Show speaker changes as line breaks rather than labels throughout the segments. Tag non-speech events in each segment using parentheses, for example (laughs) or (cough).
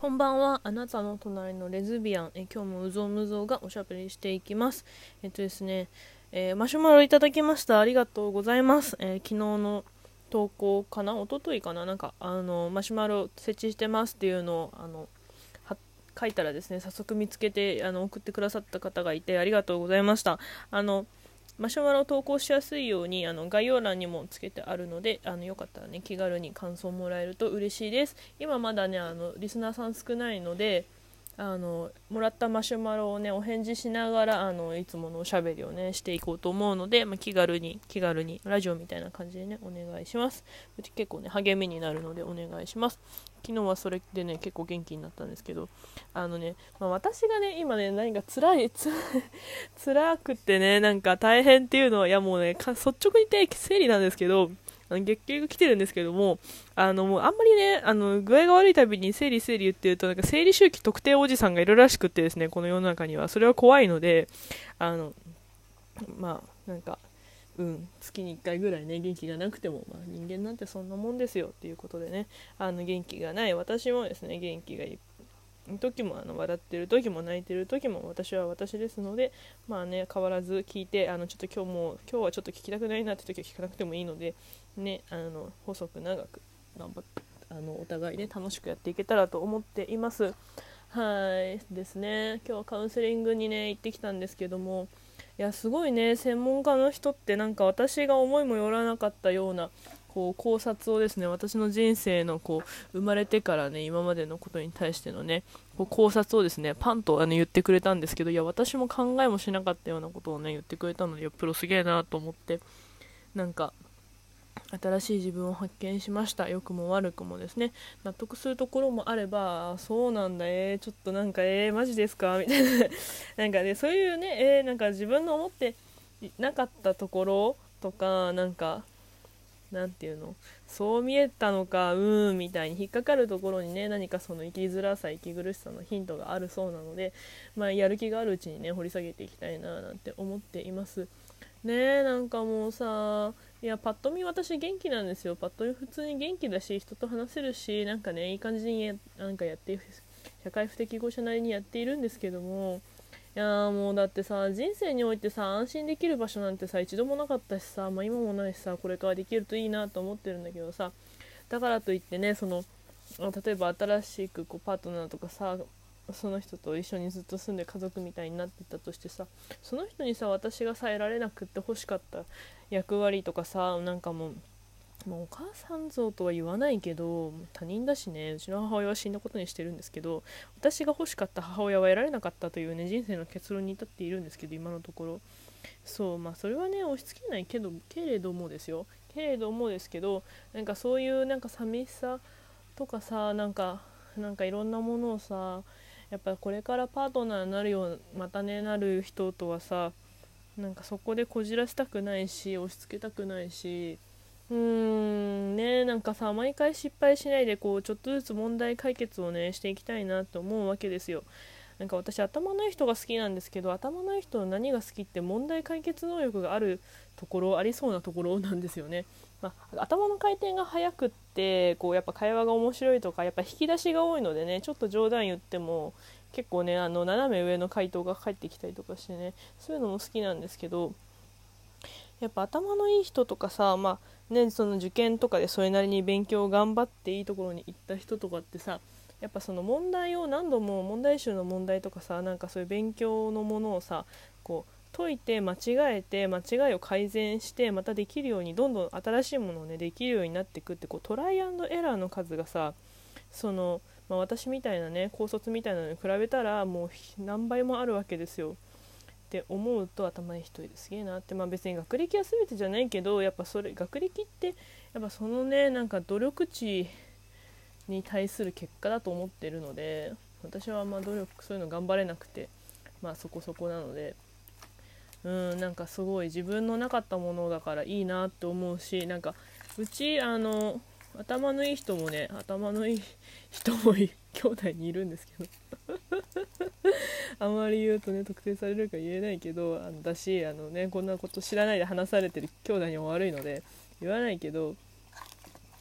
こんばんは。あなたの隣のレズビアン。え今日もうぞうむぞうがおしゃべりしていきます。えっとですね、えー、マシュマロいただきました。ありがとうございます。えー、昨日の投稿かな？一昨日かな？なんか、あの、マシュマロ設置してますっていうのを、あの、書いたらですね、早速見つけて、あの、送ってくださった方がいて、ありがとうございました。あの、マシュマロを投稿しやすいようにあの概要欄にもつけてあるのであのよかったらね気軽に感想もらえると嬉しいです。今まだねあのリスナーさん少ないのであのもらったマシュマロをねお返事しながらあのいつものおしゃべりをねしていこうと思うので、まあ、気軽に気軽にラジオみたいな感じでねお願いします。うち結構ね励みになるのでお願いします。昨日はそれでね結構元気になったんですけどあのね、まあ、私がね今ね何か辛いつ (laughs) 辛くてねなんか大変っていうのはいやもうね率直に言って生理なんですけどあの月経が来てるんですけども、あの、もうあんまりね、あの、具合が悪いたびに生理生理言ってると、なんか生理周期特定おじさんがいるらしくてですね、この世の中には。それは怖いので、あの、まあ、なんか、うん、月に1回ぐらいね、元気がなくても、まあ、人間なんてそんなもんですよっていうことでね、あの元気がない私もですね、元気がいっ時もあの笑ってる時も泣いてる時も私は私ですのでまあね変わらず聞いてあのちょっと今日も今日はちょっと聞きたくないなって時は聞かなくてもいいのでねあの細く長く頑張ってあのお互いね楽しくやっていけたらと思っています。はいですね。今日はカウンセリングにね行ってきたんですけどもいやすごいね専門家の人ってなんか私が思いもよらなかったようなこう考察をですね私の人生のこう生まれてからね今までのことに対してのねこう考察をですねパンとあの言ってくれたんですけどいや私も考えもしなかったようなことをね言ってくれたのでプロすげえなと思ってなんか新しい自分を発見しました。良くも悪くもですね。納得するところもあればそうなんだえー、ちょっとなんかえー、マジですか？みたいな。(laughs) なんかねそういうねえー、なんか自分の思ってなかったところとかなんか何て言うの？そう見えたのかうーんみたいに引っかかるところにね何かその生きづらさ息苦しさのヒントがあるそうなので、まあ、やる気があるうちにね掘り下げていきたいななんて思っています。ねえなんかもうさいやパッと見私元気なんですよ。パッと見普通に元気だし人と話せるしなんかねいい感じになんかやって社会不適合者なりにやっているんですけどもいやもうだってさ人生においてさ安心できる場所なんてさ一度もなかったしさ、まあ、今もないしさこれからできるといいなと思ってるんだけどさだからといってねその例えば新しくこうパートナーとかさその人と一緒にずっと住んで家族みたいになってたとしてさその人にさ私がさえられなくって欲しかった役割とかさなんかもうもうお母さん像とは言わないけど他人だしねうちの母親は死んだことにしてるんですけど私が欲しかった母親は得られなかったというね人生の結論に至っているんですけど今のところ。そうまあそれはね押し付けないけどけれどもですよ。けれどもですけどなんかそういうなんか寂しさとかさなんかなんかいろんなものをさやっぱこれからパートナーになるようまたねなる人とはさなんかそこでこじらせたくないし押し付けたくないしうーんねなんかさ毎回失敗しないでこうちょっとずつ問題解決をねしていきたいなと思うわけですよ。なんか私頭のいい人が好きなんですけど頭のいい人の何が好きって問題解決能力があるところありそうなところなんですよね、まあ、頭の回転が速くってこうやっぱ会話が面白いとかやっぱ引き出しが多いのでねちょっと冗談言っても結構ねあの斜め上の回答が返ってきたりとかしてねそういうのも好きなんですけどやっぱ頭のいい人とかさ、まあね、その受験とかでそれなりに勉強を頑張っていいところに行った人とかってさやっぱその問題を何度も問題集の問題とかさなんかそういう勉強のものをさこう解いて間違えて間違いを改善してまたできるようにどんどん新しいものをねできるようになっていくってこうトライアンドエラーの数がさその、まあ、私みたいなね高卒みたいなのに比べたらもう何倍もあるわけですよ。って思うと頭いい人すげえなって。まあ別に学歴は全てじゃないけどやっぱそれ学歴ってやっぱそのねなんか努力値に対する結果だと思ってるので私はまあ努力そういうの頑張れなくてまあそこそこなのでうんなんかすごい自分のなかったものだからいいなって思うしなんかうちあの頭のいい人もね頭のいい人もい兄弟にいるんですけど。(laughs) あまり言うとね特定されるか言えないけどあのだしあの、ね、こんなこと知らないで話されてる兄弟にも悪いので言わないけど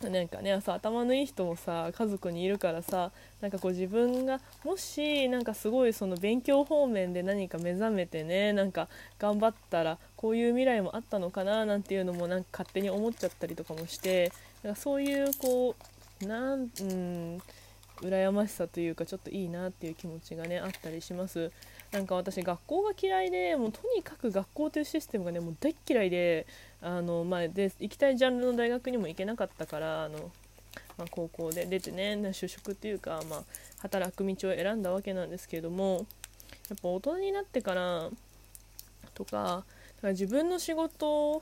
なんかねそう頭のいい人もさ家族にいるからさなんかこう自分がもしなんかすごいその勉強方面で何か目覚めてねなんか頑張ったらこういう未来もあったのかななんていうのもなんか勝手に思っちゃったりとかもしてなんかそういうこうなんうん羨ましさというかちょっといいなっていう気持ちがねあったりします。なんか私学校が嫌いでもうとにかく学校というシステムがねもう大っ嫌いであの、まあ、で行きたいジャンルの大学にも行けなかったからあの、まあ、高校で出てね就職っていうか、まあ、働く道を選んだわけなんですけれどもやっぱ大人になってからとかだから自分の仕事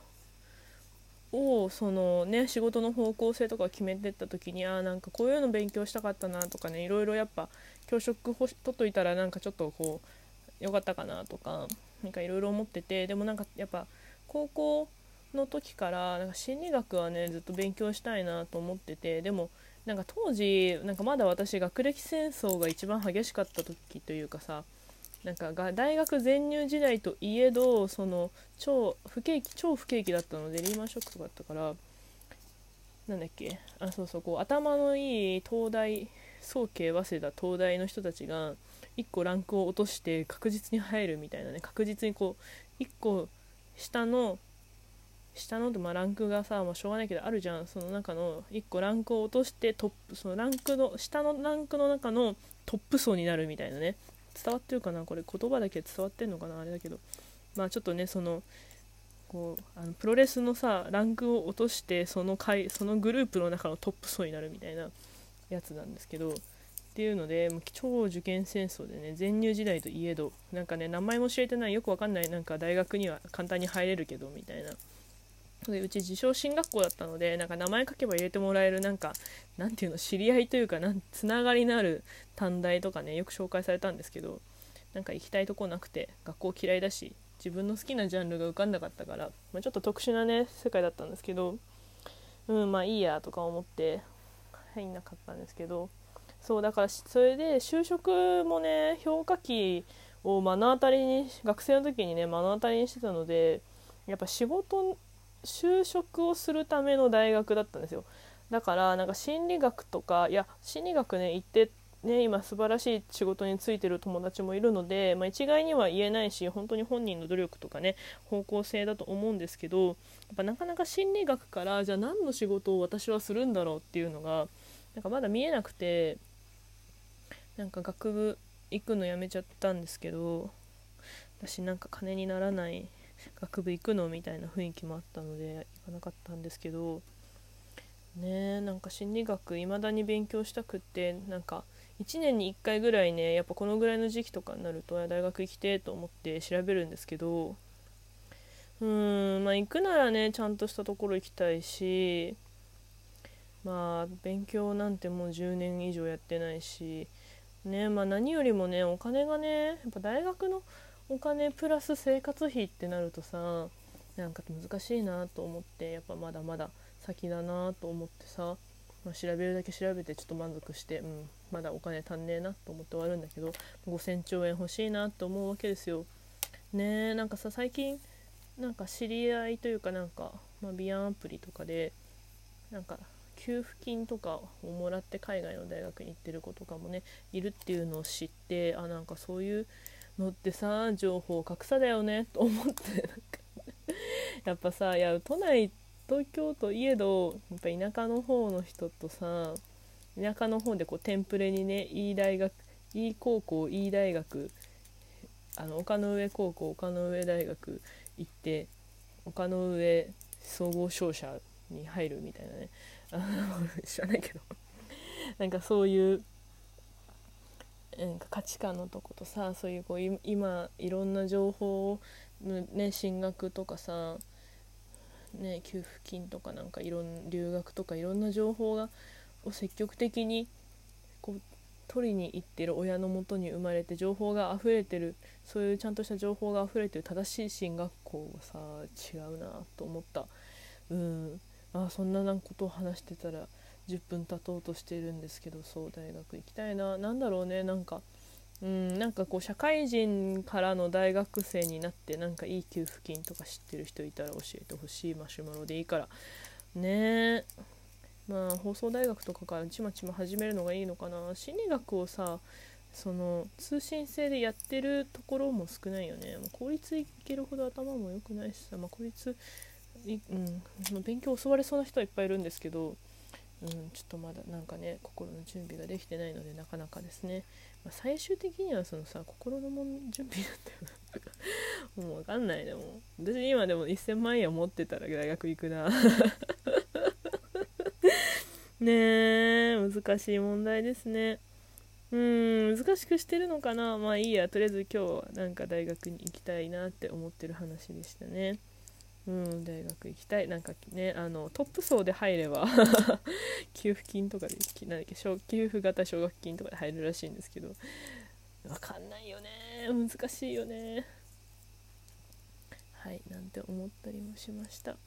をそのね仕事の方向性とか決めてった時にあなんかこういうの勉強したかったなとかねいろいろやっぱ教職取っといたらなんかちょっとこう良かったかなとかなんかいろいろ思っててでもなんかやっぱ高校の時からなんか心理学はねずっと勉強したいなと思っててでもなんか当時なんかまだ私学歴戦争が一番激しかった時というかさなんかが大学全入時代といえどその超不景気超不景気だったのでリーマンショックとかだったからなんだっけ？あそうそうこう頭のいい東大早慶早稲田東大の人たちが1個ランクを落として確実に入るみたいなね確実にこう1個下の下のまあランクがさ、まあ、しょうがないけどあるじゃん。その中の1個ランクを落としてトップそのランクの下のランクの中のトップ層になるみたいなね。伝わってるかな？これ言葉だけ伝わってんのかな？あれだけど。まあちょっとねそのこうあのプロレスのさランクを落としてその回そのグループの中のトップ層になるみたいなやつなんですけど。っていうのでもう超受験戦争でね全入時代といえどなんかね名前も知れてないよくわかんないなんか大学には簡単に入れるけどみたいな。でうち自称進学校だったのでなんか名前書けば入れてもらえるなんかなんていうの知り合いというかなんつながりのある短大とかねよく紹介されたんですけどなんか行きたいとこなくて学校嫌いだし自分の好きなジャンルが浮かんなかったから、まあ、ちょっと特殊なね世界だったんですけどうんまあいいやとか思って入んなかったんですけどそうだからそれで就職もね評価期を目の当たりに学生の時にね目の当たりにしてたのでやっぱ仕事就職をするための大学だったんですよ。だからなんか心理学とかいや心理学ね行ってね今素晴らしい仕事に就いてる友達もいるので、まあ、一概には言えないし本当に本人の努力とかね方向性だと思うんですけどやっぱなかなか心理学からじゃあ何の仕事を私はするんだろうっていうのがなんかまだ見えなくてなんか学部行くのやめちゃったんですけど私なんか金にならない学部行くのみたいな雰囲気もあったので行かなかったんですけどねなんか心理学いまだに勉強したくってなんか1年に1回ぐらいねやっぱこのぐらいの時期とかになると大学行きてと思って調べるんですけどうーんまあ行くならねちゃんとしたところ行きたいしまあ勉強なんてもう10年以上やってないしねまあ何よりもねお金がねやっぱ大学のお金プラス生活費ってなるとさなんか難しいなと思ってやっぱまだまだ先だなと思ってさ、まあ、調べるだけ調べてちょっと満足して、うん、まだお金足んねえなと思って終わるんだけど5000兆円欲しいなと思うわけですよ。ねえなんかさ最近なんか知り合いというかなんか、まあ、ビアンアプリとかでなんか給付金とかをもらって海外の大学に行ってる子とかもねいるっていうのを知ってあなんかそういうのってさ情報格差だよねと思ってやっぱさいや都内東京といえどやっぱ田舎の方の人とさ田舎の方でこうテンプレにねいい大学いい高校いい大学あの丘の上高校丘の上大学行って丘の上総合商社に入るみたいなね。知らないけど。なんかそういうなんか価値観のとことさそういうこう今いろんな情報を、ね、進学とかさ、ね、給付金とかなんかいろん留学とかいろんな情報がを積極的にこう取りに行ってる親のもとに生まれて情報が溢れてるそういうちゃんとした情報が溢れてる正しい進学校はさ違うなと思った。うん。あそんなことを話してたら10分経とうとしてるんですけどそう大学行きたいな。何だろうね。なんかうんなんかこう社会人からの大学生になってなんかいい給付金とか知ってる人いたら教えてほしい。マシュマロでいいから。ね。えまあ放送大学とかからちまちま始めるのがいいのかな。心理学をさその通信制でやってるところも少ないよね。もう効率いけるほど頭も良くないしさ、まあ、効率、うん、勉強教われそうな人はいっぱいいるんですけど、うん、ちょっとまだなんかね心の準備ができてないのでなかなかですね、まあ、最終的にはそのさ心のも準備なんだよなもう分かんないでも。私今でも1000万円持ってたら大学行くな。(laughs) ねえ難しい問題ですね。うん難しくしてるのかな。まあいいやとりあえず今日はなんか大学に行きたいなって思ってる話でしたね。うん大学行きたい。なんかねあのトップ層で入れば (laughs) 給付金とかでなんだっけ給付型奨学金とかで入るらしいんですけど分かんないよね。難しいよね。はいなんて思ったりもしました。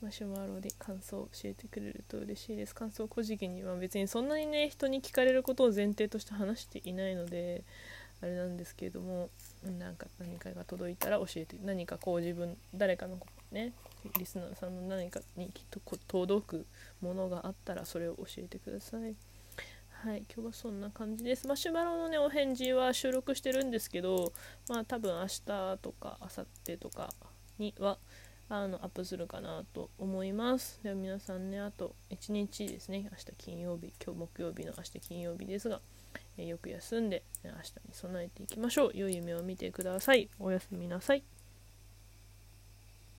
マシュマロで感想を教えてくれると嬉しいです。感想古事記には別にそんなにね人に聞かれることを前提として話していないのであれなんですけれどもなんか何かが届いたら教えて何かこう自分誰かのねリスナーさんの何かにきっと届くものがあったらそれを教えてください。はい今日はそんな感じです。マシュマロのねお返事は収録してるんですけどまあ多分明日とか明後日とかにはあのアップするかなと思います。では皆さんねあと1日ですね。明日金曜日今日木曜日の明日金曜日ですが、えよく休んで明日に備えていきましょう。良い夢を見てください。おやすみなさい。